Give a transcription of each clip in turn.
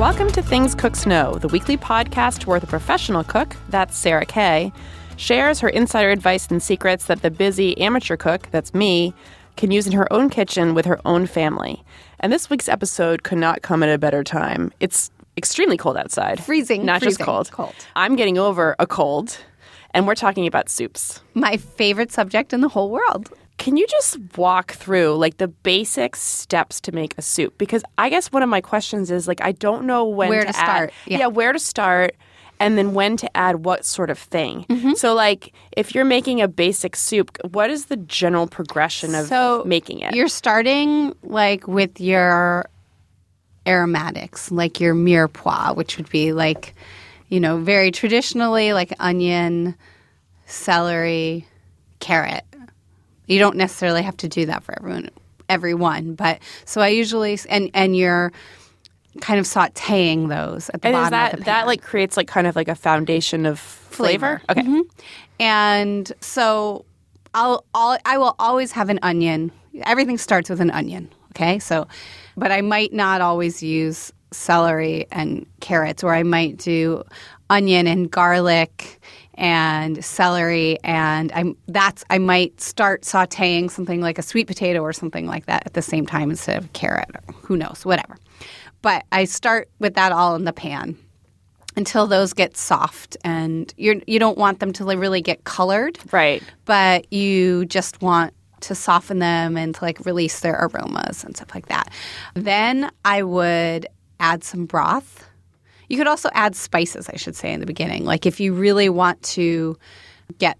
Welcome to Things Cooks Know, the weekly podcast where the professional cook, that's Sarah Kay, shares her insider advice and secrets that the busy amateur cook, that's me, can use in her own kitchen with her own family. And this week's episode could not come at a better time. It's extremely cold outside. Freezing, Not just freezing cold. cold. I'm getting over a cold, and we're talking about soups. My favorite subject in the whole world. Can you just walk through like the basic steps to make a soup? Because I guess one of my questions is like I don't know when Where to, to start, yeah. where to start and then when to add what sort of thing. Mm-hmm. So like if you're making a basic soup, what is the general progression of So making it? You're starting like with your aromatics, like your mirepoix, which would be like, you know, very traditionally like onion, celery, carrot. You don't necessarily have to do that for everyone, everyone, but so I usually and and you're kind of sautéing those at the and bottom is that of the that like creates like kind of like a foundation of flavor? Flavor. Mm-hmm. Okay. And so I'll, I'll I will always have an onion. Everything starts with an onion, okay? So but I might not always use celery and carrots or I might do onion and garlic and celery and I'm that's I might start sautéing something like a sweet potato or something like that at the same time instead of carrot or who knows, whatever. But I start with that all in the pan until those get soft and you're you don't want them to really get colored Right. but you just want to soften them and to like release their aromas and stuff like that then i would add some broth you could also add spices i should say in the beginning like if you really want to get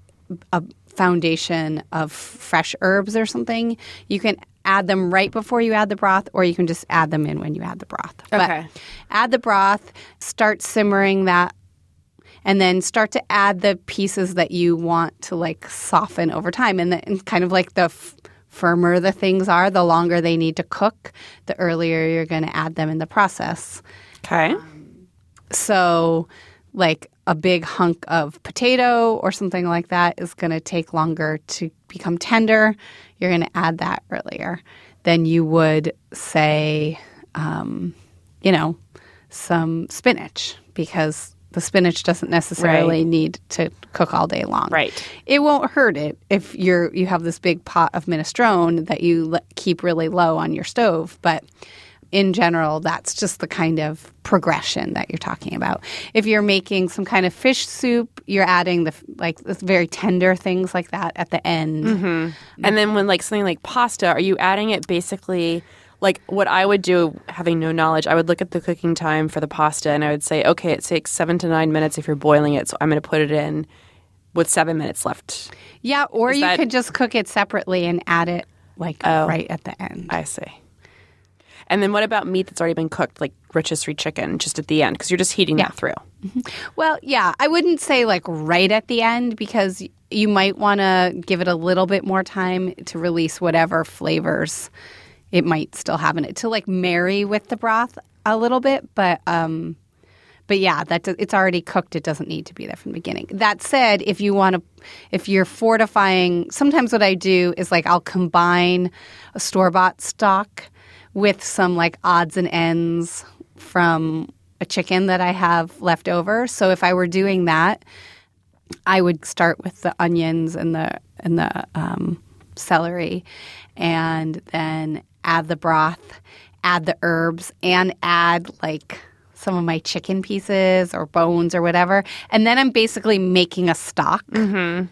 a foundation of fresh herbs or something you can add them right before you add the broth or you can just add them in when you add the broth Okay. but add the broth start simmering that and then start to add the pieces that you want to like soften over time and, the, and kind of like the f- firmer the things are the longer they need to cook the earlier you're going to add them in the process Okay. Um, so like a big hunk of potato or something like that is going to take longer to become tender you're going to add that earlier than you would say um, you know some spinach because the spinach doesn't necessarily Right. need to cook all day long Right. it won't hurt it if you're you have this big pot of minestrone that you keep really low on your stove but in general that's just the kind of progression that you're talking about if you're making some kind of fish soup you're adding the like the very tender things like that at the end mm-hmm. And then when like something like pasta, are you adding it basically like what I would do having no knowledge, I would look at the cooking time for the pasta and I would say, okay, it takes 7 to 9 minutes if you're boiling it, so I'm going to put it in with 7 minutes left. yeah or Is you that- could just cook it separately and add it like Oh. right at the end I see. And then what about meat that's already been cooked like rotisserie chicken just at the end because you're just heating that through. Well, yeah, I wouldn't say like right at the end because you might want to give it a little bit more time to release whatever flavors it might still have in it to like marry with the broth a little bit, but um but yeah, that it's already cooked. It doesn't need to be there from the beginning. That said, if you want to, if you're fortifying, sometimes what I do is like I'll combine a store bought stock with some like odds and ends from a chicken that I have left over. So if I were doing that, I would start with the onions and the and the um, celery, and then add the broth, add the herbs, and add like some of my chicken pieces or bones or whatever. And then I'm basically making a stock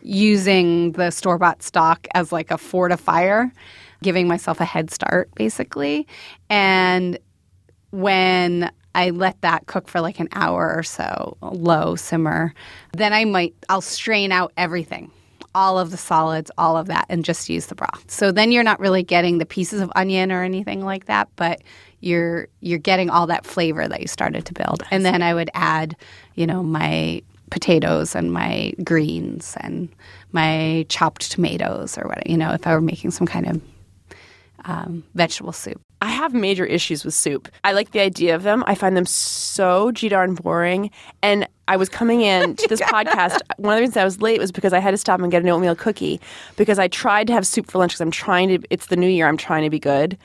using the store bought stock as like a fortifier, giving myself a head start basically. And when I let that cook for like an hour or so, low simmer, then I might I'll strain out everything. All of the solids, all of that, and just use the broth. So then you're not really getting the pieces of onion or anything like that, but you're you're getting all that flavor that you started to build. And then I would add, you know, my potatoes and my greens and my chopped tomatoes or what you know, if I were making some kind of um, vegetable soup. I have major issues with soup. I like the idea of them. I find them so g darn boring. And I was coming in to this podcast. One of the reasons I was late was because I had to stop and get an oatmeal cookie because I tried to have soup for lunch because I'm trying to. It's the new year. I'm trying to be good.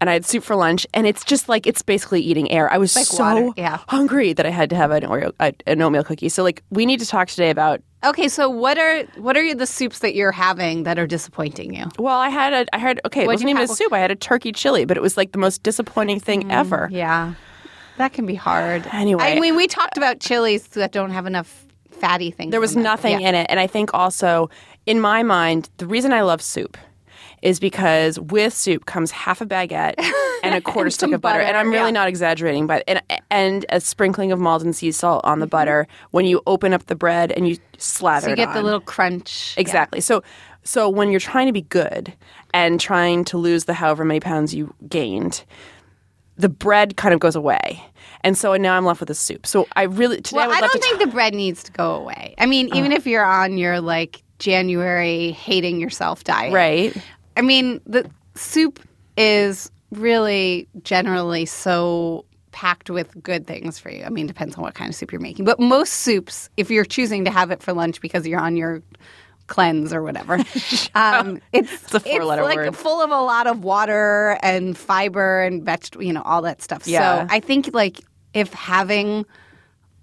And I had soup for lunch, and it's just like it's basically eating air. I was like so water, yeah. hungry that I had to have an Oreo, an oatmeal cookie. So like we need to talk today about. Okay, so what are what are the soups that you're having that are disappointing you? Well, I had a, I had okay, it What'd wasn't you even a soup. I had a turkey chili, but it was like the most disappointing thing mm, ever. Yeah, that can be hard. Anyway. I mean, we talked about chilies that don't have enough fatty things. There was in nothing Yeah. in it. And I think also, in my mind, the reason I love soup is because with soup comes half a baguette and a quarter stick of butter. And I'm really yeah. not exaggerating, but and, and a sprinkling of Maldon sea salt on the Mm-hmm. butter when you open up the bread and you slather So you get the little crunch. Yeah. Exactly. So so when you're trying to be good and trying to lose the however many pounds you gained, the bread kind of goes away. And so now I'm left with a soup. So I really today I Well, would I don't think the bread needs to go away. I mean, even if you're on your like January hating yourself diet, right. I mean, the soup is really generally so packed with good things for you. I mean, depends on what kind of soup you're making. But most soups, if you're choosing to have it for lunch because you're on your cleanse or whatever, um, it's, a four-letter like word. full of a lot of water and fiber and vegetable, you know, all that stuff. Yeah. So I think like if having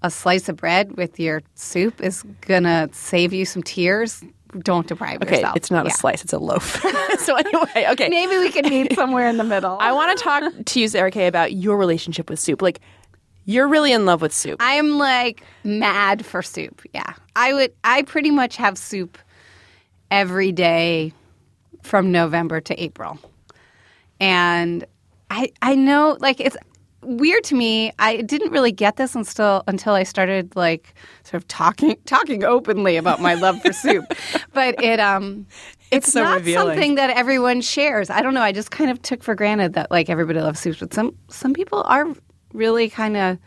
a slice of bread with your soup is gonna save you some tears, don't deprive Okay, yourself. it's not Yeah. a slice, it's a loaf. so anyway, okay. Maybe we can meet somewhere in the middle. I want to talk to you, Sarah Kay, about your relationship with soup. Like, you're really in love with soup. I'm like mad for soup. Yeah. I would I pretty much have soup every day from November to April. And I I know like it's weird to me. I didn't really get this until until I started like sort of talking talking openly about my love for soup. But it um it's, so not revealing. something that everyone shares. I don't know. I just kind of took for granted that like everybody loves soup, but some some people are really kind of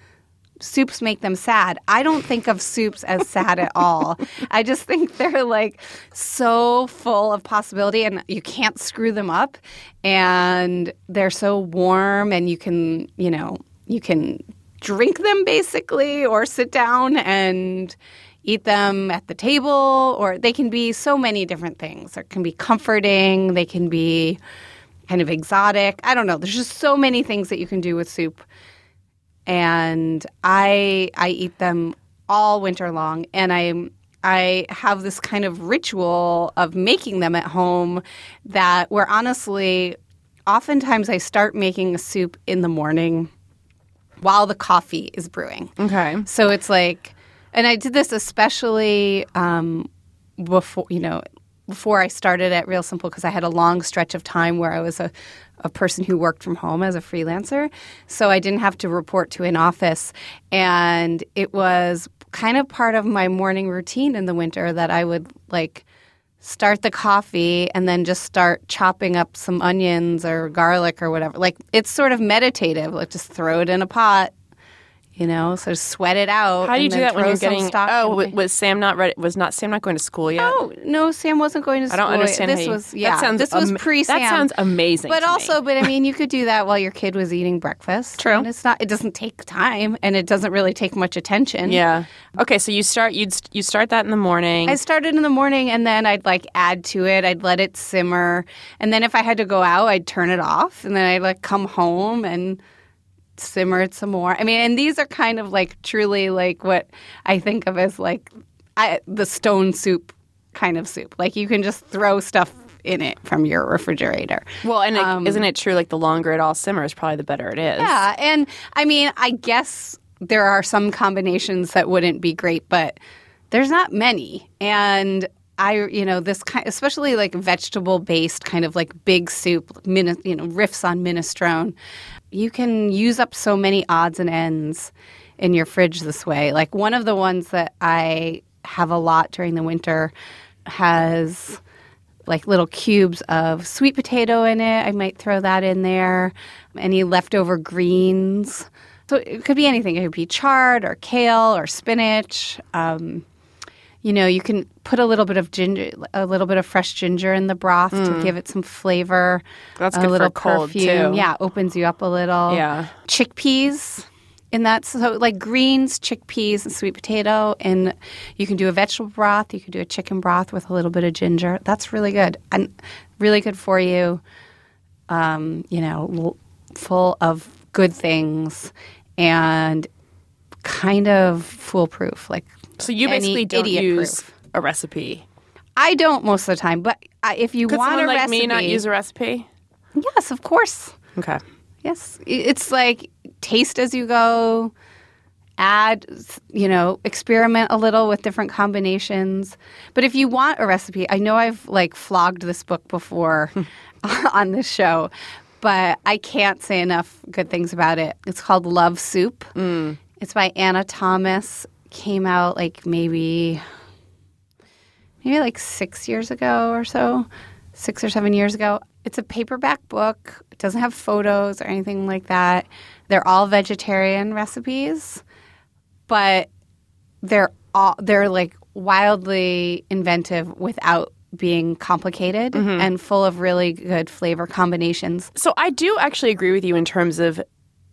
soups make them sad. I don't think of soups as sad at all. I just think they're like so full of possibility and you can't screw them up and they're so warm and you can, you know, you can drink them basically or sit down and eat them at the table or they can be so many different things. It can be comforting, they can be kind of exotic. I don't know. There's just so many things that you can do with soup and I I eat them all winter long, and I I have this kind of ritual of making them at home that where honestly, oftentimes I start making a soup in the morning while the coffee is brewing. okay. So it's like, and I did this especially um, before, you know, before I started at Real Simple because I had a long stretch of time where I was a, a person who worked from home as a freelancer. So I didn't have to report to an office. And it was kind of part of my morning routine in the winter that I would like start the coffee and then just start chopping up some onions or garlic or whatever. Like it's sort of meditative. Like just throw it in a pot, you know, so sweat it out. How do you and do that when you're getting? Oh, in was Sam not ready? Was not Sam not going to school yet? Oh no, Sam wasn't going to I school. don't understand. This was yeah. That sounds this was am- pre Sam. That sounds amazing. But to me. also, but I mean, you could do that while your kid was eating breakfast. True. And it's not. It doesn't take time, and it doesn't really take much attention. yeah. Okay, so you start you you start that in the morning. I started in the morning and then I'd like add to it. I'd let it simmer. And then if I had to go out, I'd turn it off. And then I'd like come home and simmer it some more. I mean, and these are kind of like truly like what I think of as like I, the stone soup kind of soup. Like you can just throw stuff in it from your refrigerator. well, and um, isn't it true? Like the longer it all simmers, probably the better it is. Yeah, and I mean, I guess there are some combinations that wouldn't be great, but there's not many. And I, you know, this kind, especially like vegetable based kind of like big soup, you know, riffs on minestrone. You can use up so many odds and ends in your fridge this way. Like one of the ones that I have a lot during the winter has like little cubes of sweet potato in it. I might throw that in there. Any leftover greens. So it could be anything. It could be chard or kale or spinach. Um, you know, you can put a little bit of ginger, a little bit of fresh ginger in the broth to give it some flavor. Mm. That's a good for little a cold, perfume. too. Yeah, opens you up a little. Yeah. chickpeas in that. So like greens, chickpeas, and sweet potato, and you can do a vegetable broth. You can do a chicken broth with a little bit of ginger. That's really good and really good for you. Um, you know, full of good things and kind of foolproof. Like So you basically don't use proof. a recipe. I don't most of the time, but I- if you Could want a like recipe, me not use a recipe? yes, of course. Okay. Yes, it's like taste as you go. Add, you know, experiment a little with different combinations. But if you want a recipe, I know I've like flogged this book before hmm. on this show, but I can't say enough good things about it. It's called Love Soup. Mm. It's by Anna Thomas. Came out like maybe maybe like six years ago or so, six or seven years ago. It's a paperback book. It doesn't have photos or anything like that. They're all vegetarian recipes, but they're all they're like wildly inventive without being complicated mm-hmm. and full of really good flavor combinations. So I do actually agree with you in terms of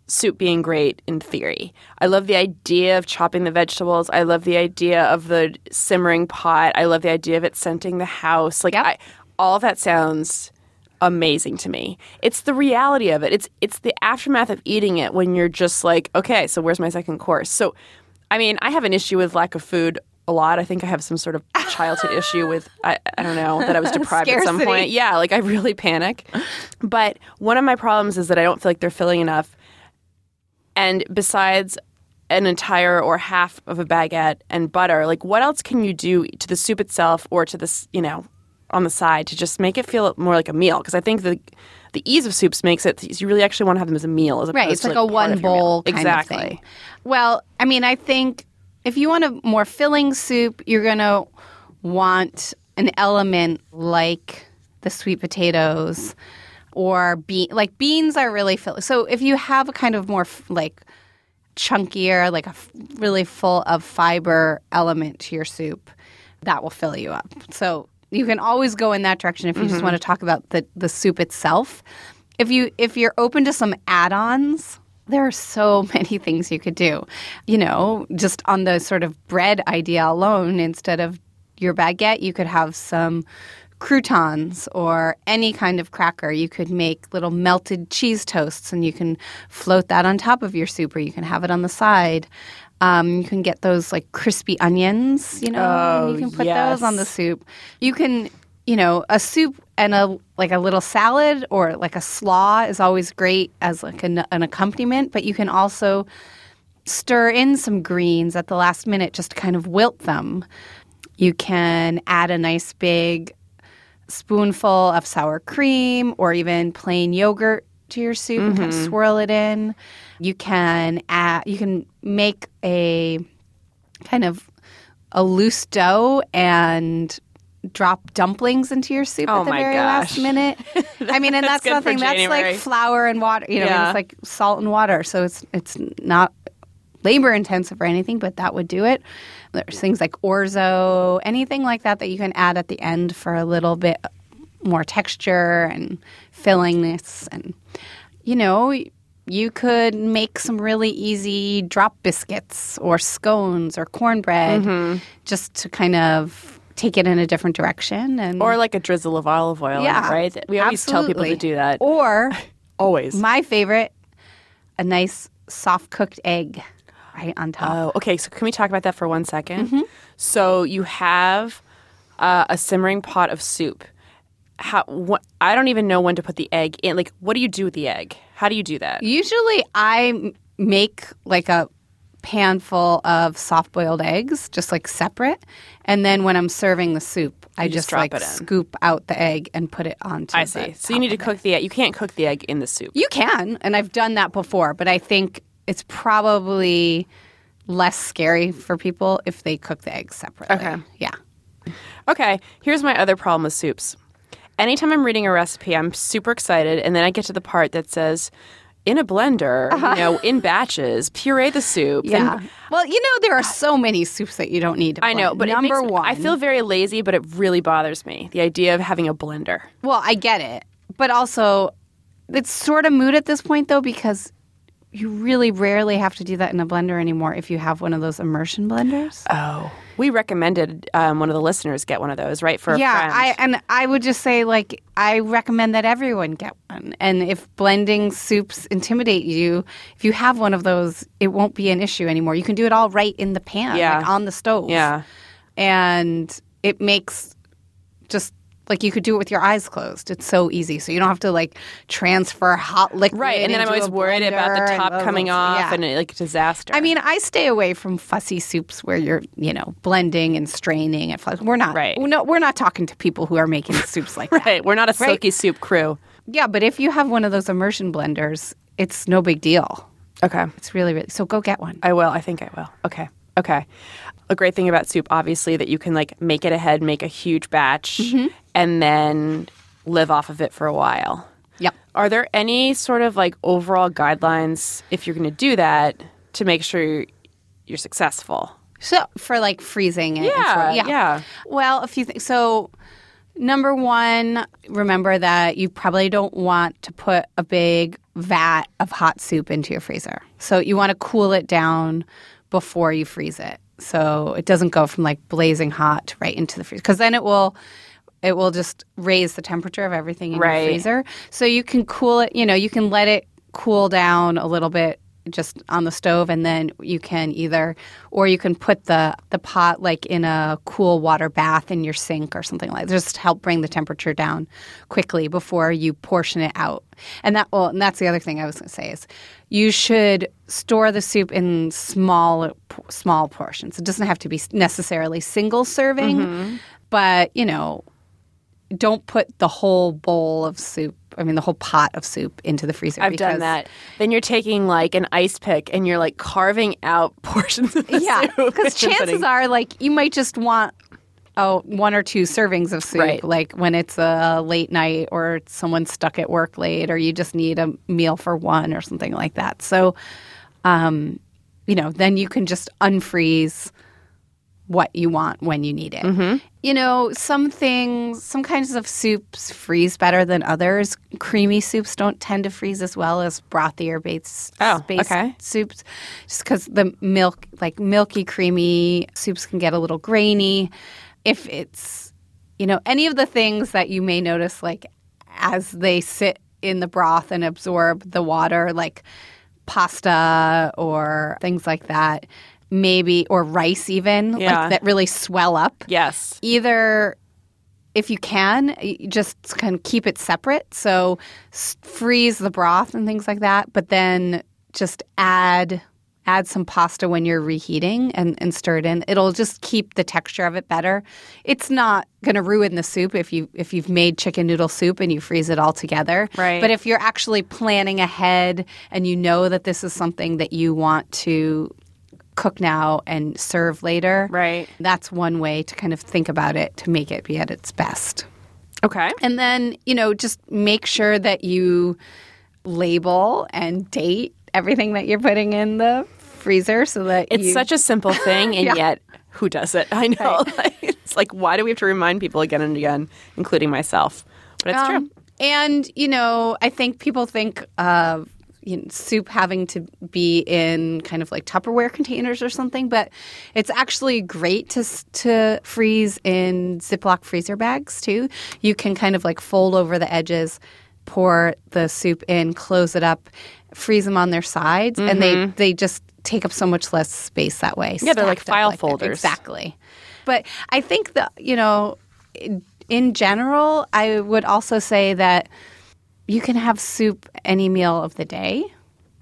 soup being great in theory. I love the idea of chopping the vegetables. I love the idea of the simmering pot. I love the idea of it scenting the house. Like Yep. I, all of that sounds amazing to me. It's the reality of it. It's it's the aftermath of eating it when you're just like, okay, so where's my second course? So I mean, I have an issue with lack of food a lot. I think I have some sort of childhood issue with I, I don't know that I was deprived at some point. Yeah, like I really panic. But one of my problems is that I don't feel like they're filling enough. And besides an entire or half of a baguette and butter, like what else can you do to the soup itself or to this, you know, on the side to just make it feel more like a meal? Because I think the the ease of soups makes it you really actually want to have them as a meal as opposed Right, it's to like, a one of your meal. bowl kind exactly. of thing. Well, I mean, I think if you want a more filling soup, you're going to want an element like the sweet potatoes or bean like beans are really filling. So if you have a kind of more f- like chunkier, like a f- really full of fiber element to your soup, that will fill you up. So you can always go in that direction if you just mm-hmm. want to talk about the the soup itself. If you if you're open to some add-ons, there are so many things you could do. You know, just on the sort of bread idea alone, instead of your baguette, you could have some croutons or any kind of cracker. You could make little melted cheese toasts and you can float that on top of your soup or you can have it on the side. Um, you can get those like crispy onions, you know, and Oh, you can put yes. those on the soup. You can, you know, a soup and a like a little salad or like a slaw is always great as like an, an accompaniment, but you can also stir in some greens at the last minute just to kind of wilt them. You can add a nice big spoonful of sour cream or even plain yogurt to your soup and kind of mm-hmm. swirl it in. You can add, you can make a kind of a loose dough and drop dumplings into your soup Oh at the very gosh. last minute. I mean, and That's that's, nothing. That's January. like flour and water. You know, Yeah. it's like salt and water. So it's it's not labor intensive or anything, but that would do it. There's things like orzo, anything like that that you can add at the end for a little bit more texture and fillingness. And, you know, you could make some really easy drop biscuits or scones or cornbread Mm-hmm. just to kind of take it in a different direction. And Or like a drizzle of olive oil, in it, right? We always tell people to do that. Or Always. my favorite, a nice soft cooked egg right on top. Oh, okay. So can we talk about that for one second? Mm-hmm. So you have uh, a simmering pot of soup. How? What? I don't even know when to put the egg in. Like, what do you do with the egg? How do you do that? Usually I make like a pan full of soft boiled eggs, just like separate. And then when I'm serving the soup, I just just, like scoop out the egg and put it onto I the see. So you need to of it. cook the egg. You can't cook the egg in the soup. You can, and I've done that before, but I think it's probably less scary for people if they cook the eggs separately. Okay. Yeah. Okay, here's my other problem with soups. Anytime I'm reading a recipe, I'm super excited, and then I get to the part that says, in a blender, you know, in batches, puree the soup. Uh-huh. Yeah. And well, you know, there are so many soups that you don't need to I know, but number makes one, I feel very lazy, but it really bothers me. The idea of having a blender. Well, I get it. But also, it's sort of moot at this point, though, because you really rarely have to do that in a blender anymore if you have one of those immersion blenders. Oh. We recommended um, one of the listeners get one of those, right? For a yeah, friend. I and I would just say like I recommend that everyone get one. And if blending soups intimidate you, if you have one of those, it won't be an issue anymore. You can do it all right in the pan, Yeah. like on the stove. yeah. and it makes just like you could do it with your eyes closed. It's so easy, so you don't have to like transfer hot liquid. Right, and then I'm always worried about the top coming off Yeah. and like disaster. I mean, I stay away from fussy soups where you're, you know, blending and straining and we're not. Right. No, we're not talking to people who are making soups like that. right, we're not a Right. silky soup crew. Yeah, but if you have one of those immersion blenders, it's no big deal. Okay, It's really, really. So go get one. I will. I think I will. Okay, okay. A great thing about soup, obviously, that you can like make it ahead, make a huge batch, Mm-hmm. And then live off of it for a while. Yep. Are there any sort of like overall guidelines if you're going to do that to make sure you're, successful? So for like freezing. And Yeah, for- yeah. Well, a few things. So number one, remember that you probably don't want to put a big vat of hot soup into your freezer. So you want to cool it down before you freeze it. So it doesn't go from like blazing hot right into the freezer because then it will it will just raise the temperature of everything in Right. your freezer. So you can cool it, you know, you can let it cool down a little bit just on the stove and then you can either or you can put the the pot like in a cool water bath in your sink or something like that. Just help bring the temperature down quickly before you portion it out. And that well, and that's the other thing I was going to say is you should store the soup in small small portions. It doesn't have to be necessarily single serving, mm-hmm. but you know, don't put the whole bowl of soup, I mean, the whole pot of soup into the freezer. I've done that. Then you're taking like an ice pick and you're like carving out portions of the Yeah, soup. because chances putting- are, like, you might just want oh, one or two servings of soup, Right. like when it's a late night or someone's stuck at work late or you just need a meal for one or something like that. So, um, you know, then you can just unfreeze what you want when you need it. Mm-hmm. You know, some things, some kinds of soups freeze better than others. Creamy soups don't tend to freeze as well as brothier based, Oh, based okay. soups, just because the milk, like milky, creamy soups, can get a little grainy. If it's, you know, any of the things that you may notice, like as they sit in the broth and absorb the water, like pasta or things like that, maybe, or rice even, Yeah. like that really swell up. Yes. Either if you can, you just kind of keep it separate. So freeze the broth and things like that, but then just add add some pasta when you're reheating and, and stir it in. It'll just keep the texture of it better. It's not going to ruin the soup if you if you've made chicken noodle soup and you freeze it all together. Right. But if you're actually planning ahead and you know that this is something that you want to cook now and serve later, Right. that's one way to kind of think about it to make it be at its best. Okay. And then, you know, just make sure that you label and date everything that you're putting in the freezer so that It's you, such a simple thing, and Yeah. yet who does it? I know. it's like, why do we have to remind people again and again, including myself? But it's true. Um, And, you know, I think people think of you know, soup having to be in kind of like Tupperware containers or something, but it's actually great to to freeze in Ziploc freezer bags too. You can kind of like fold over the edges, pour the soup in, close it up, freeze them on their sides, and they they just take up so much less space that way. Mm-hmm. Yeah, they're like file that. folders. Exactly. But I think that, you know, in general, I would also say that you can have soup any meal of the day.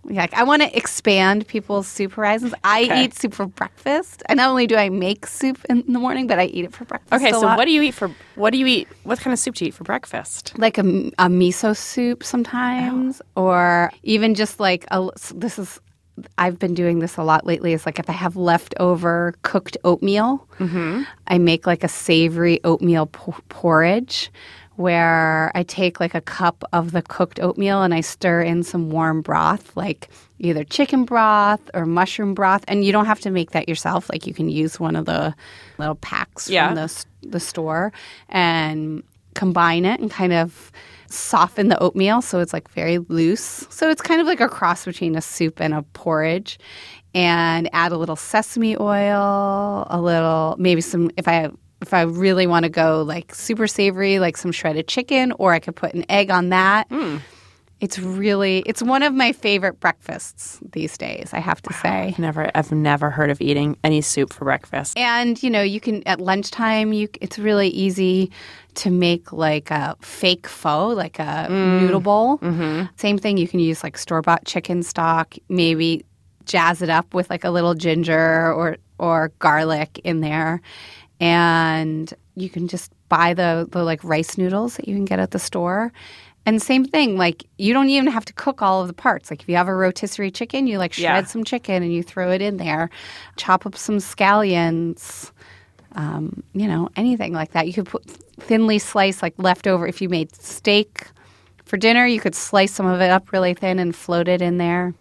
Like I want to expand people's soup horizons. I Okay. eat soup for breakfast. And not only do I make soup in the morning, but I eat it for breakfast. Okay, so lot. what do you eat for? What do you eat? What kind of soup do you eat for breakfast? like a, a miso soup sometimes, oh. or even just like a. This is I've been doing this a lot lately. Is like if I have leftover cooked oatmeal, mm-hmm. I make like a savory oatmeal po- porridge. Where I take like a cup of the cooked oatmeal and I stir in some warm broth, like either chicken broth or mushroom broth. And you don't have to make that yourself. Like you can use one of the little packs Yeah. from the the store and combine it and kind of soften the oatmeal so it's like very loose. So it's kind of like a cross between a soup and a porridge. and add a little sesame oil, a little maybe some if I if I really want to go like super savory, like some shredded chicken, or I could put an egg on that. Mm. It's really it's one of my favorite breakfasts these days, I have to say. I've never, I've never heard of eating any soup for breakfast. And you know, you can at lunchtime. You it's really easy to make like a fake pho, like a mm. noodle bowl. Mm-hmm. Same thing. You can use like store bought chicken stock. Maybe jazz it up with like a little ginger or or garlic in there, and you can just buy the the like rice noodles that you can get at the store. And same thing, like you don't even have to cook all of the parts. Like if you have a rotisserie chicken, you like shred Yeah. some chicken and you throw it in there. Chop up some scallions, um, you know, anything like that. You could put thinly slice like leftover. If you made steak for dinner, you could slice some of it up really thin and float it in there.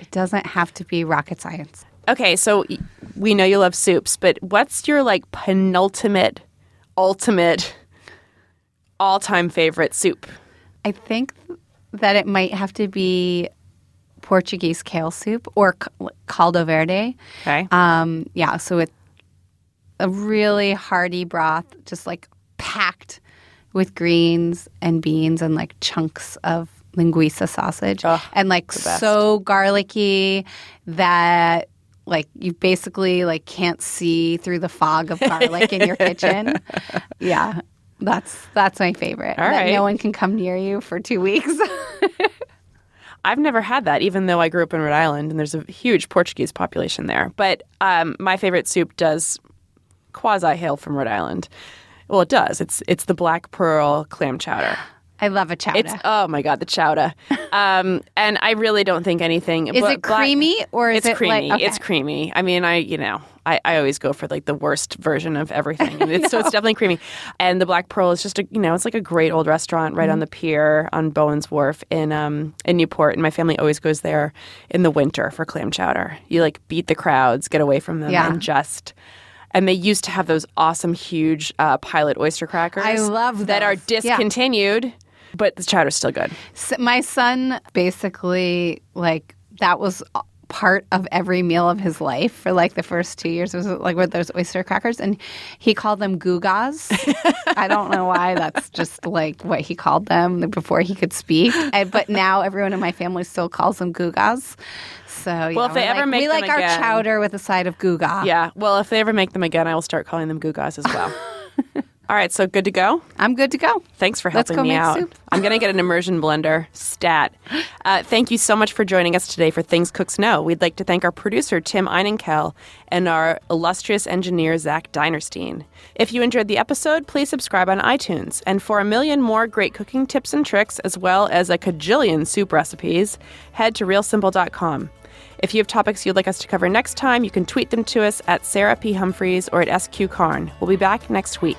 It doesn't have to be rocket science. Okay, so we know you love soups, but what's your like penultimate, ultimate, all time favorite soup? I think that it might have to be Portuguese kale soup or caldo verde. Okay. Um, yeah, so it's a really hearty broth, just like packed with greens and beans and like chunks of linguiça sausage, Ugh, and like so garlicky that like you basically like can't see through the fog of garlic in your kitchen. Yeah. That's that's my favorite. All that right. no one can come near you for two weeks. I've never had that, even though I grew up in Rhode Island and there's a huge Portuguese population there. But um, my favorite soup does quasi hail from Rhode Island. Well, it does. It's it's the black pearl clam chowder. I love a chowder. It's oh my god, the chowder. Um, and I really don't think anything. is but it creamy or is it's it creamy. like okay. It's creamy. I mean, I you know, I, I always go for like the worst version of everything. It's, so it's definitely creamy. And the Black Pearl is just a you know, it's like a great old restaurant right Mm-hmm. on the pier on Bowen's Wharf in um in Newport. And my family always goes there in the winter for clam chowder. You like beat the crowds, get away from them, Yeah. and just. And they used to have those awesome, huge uh, pilot oyster crackers. I love that are discontinued. Yeah. But the chowder's still good. S my son basically like that was part of every meal of his life for like the first two years. It was like with those oyster crackers, and he called them gugas. I don't know why. That's just like what he called them before he could speak. I, but now everyone in my family still calls them gugas. So yeah, Well, if they ever like, make we them like our again- chowder with a side of guga. Yeah. Well, if they ever make them again, I will start calling them gugas as well. All right. So good to go. I'm good to go. Thanks for Let's helping go me make out. soup. I'm going to get an immersion blender stat. Uh, thank you so much for joining us today for Things Cooks Know. We'd like to thank our producer, Tim Einenkel, and our illustrious engineer, Zach Dinerstein. If you enjoyed the episode, please subscribe on iTunes. And for a million more great cooking tips and tricks, as well as a cajillion soup recipes, head to realsimple.com. If you have topics you'd like us to cover next time, you can tweet them to us at Sarah P. Humphreys or at SQ Karn. We'll be back next week.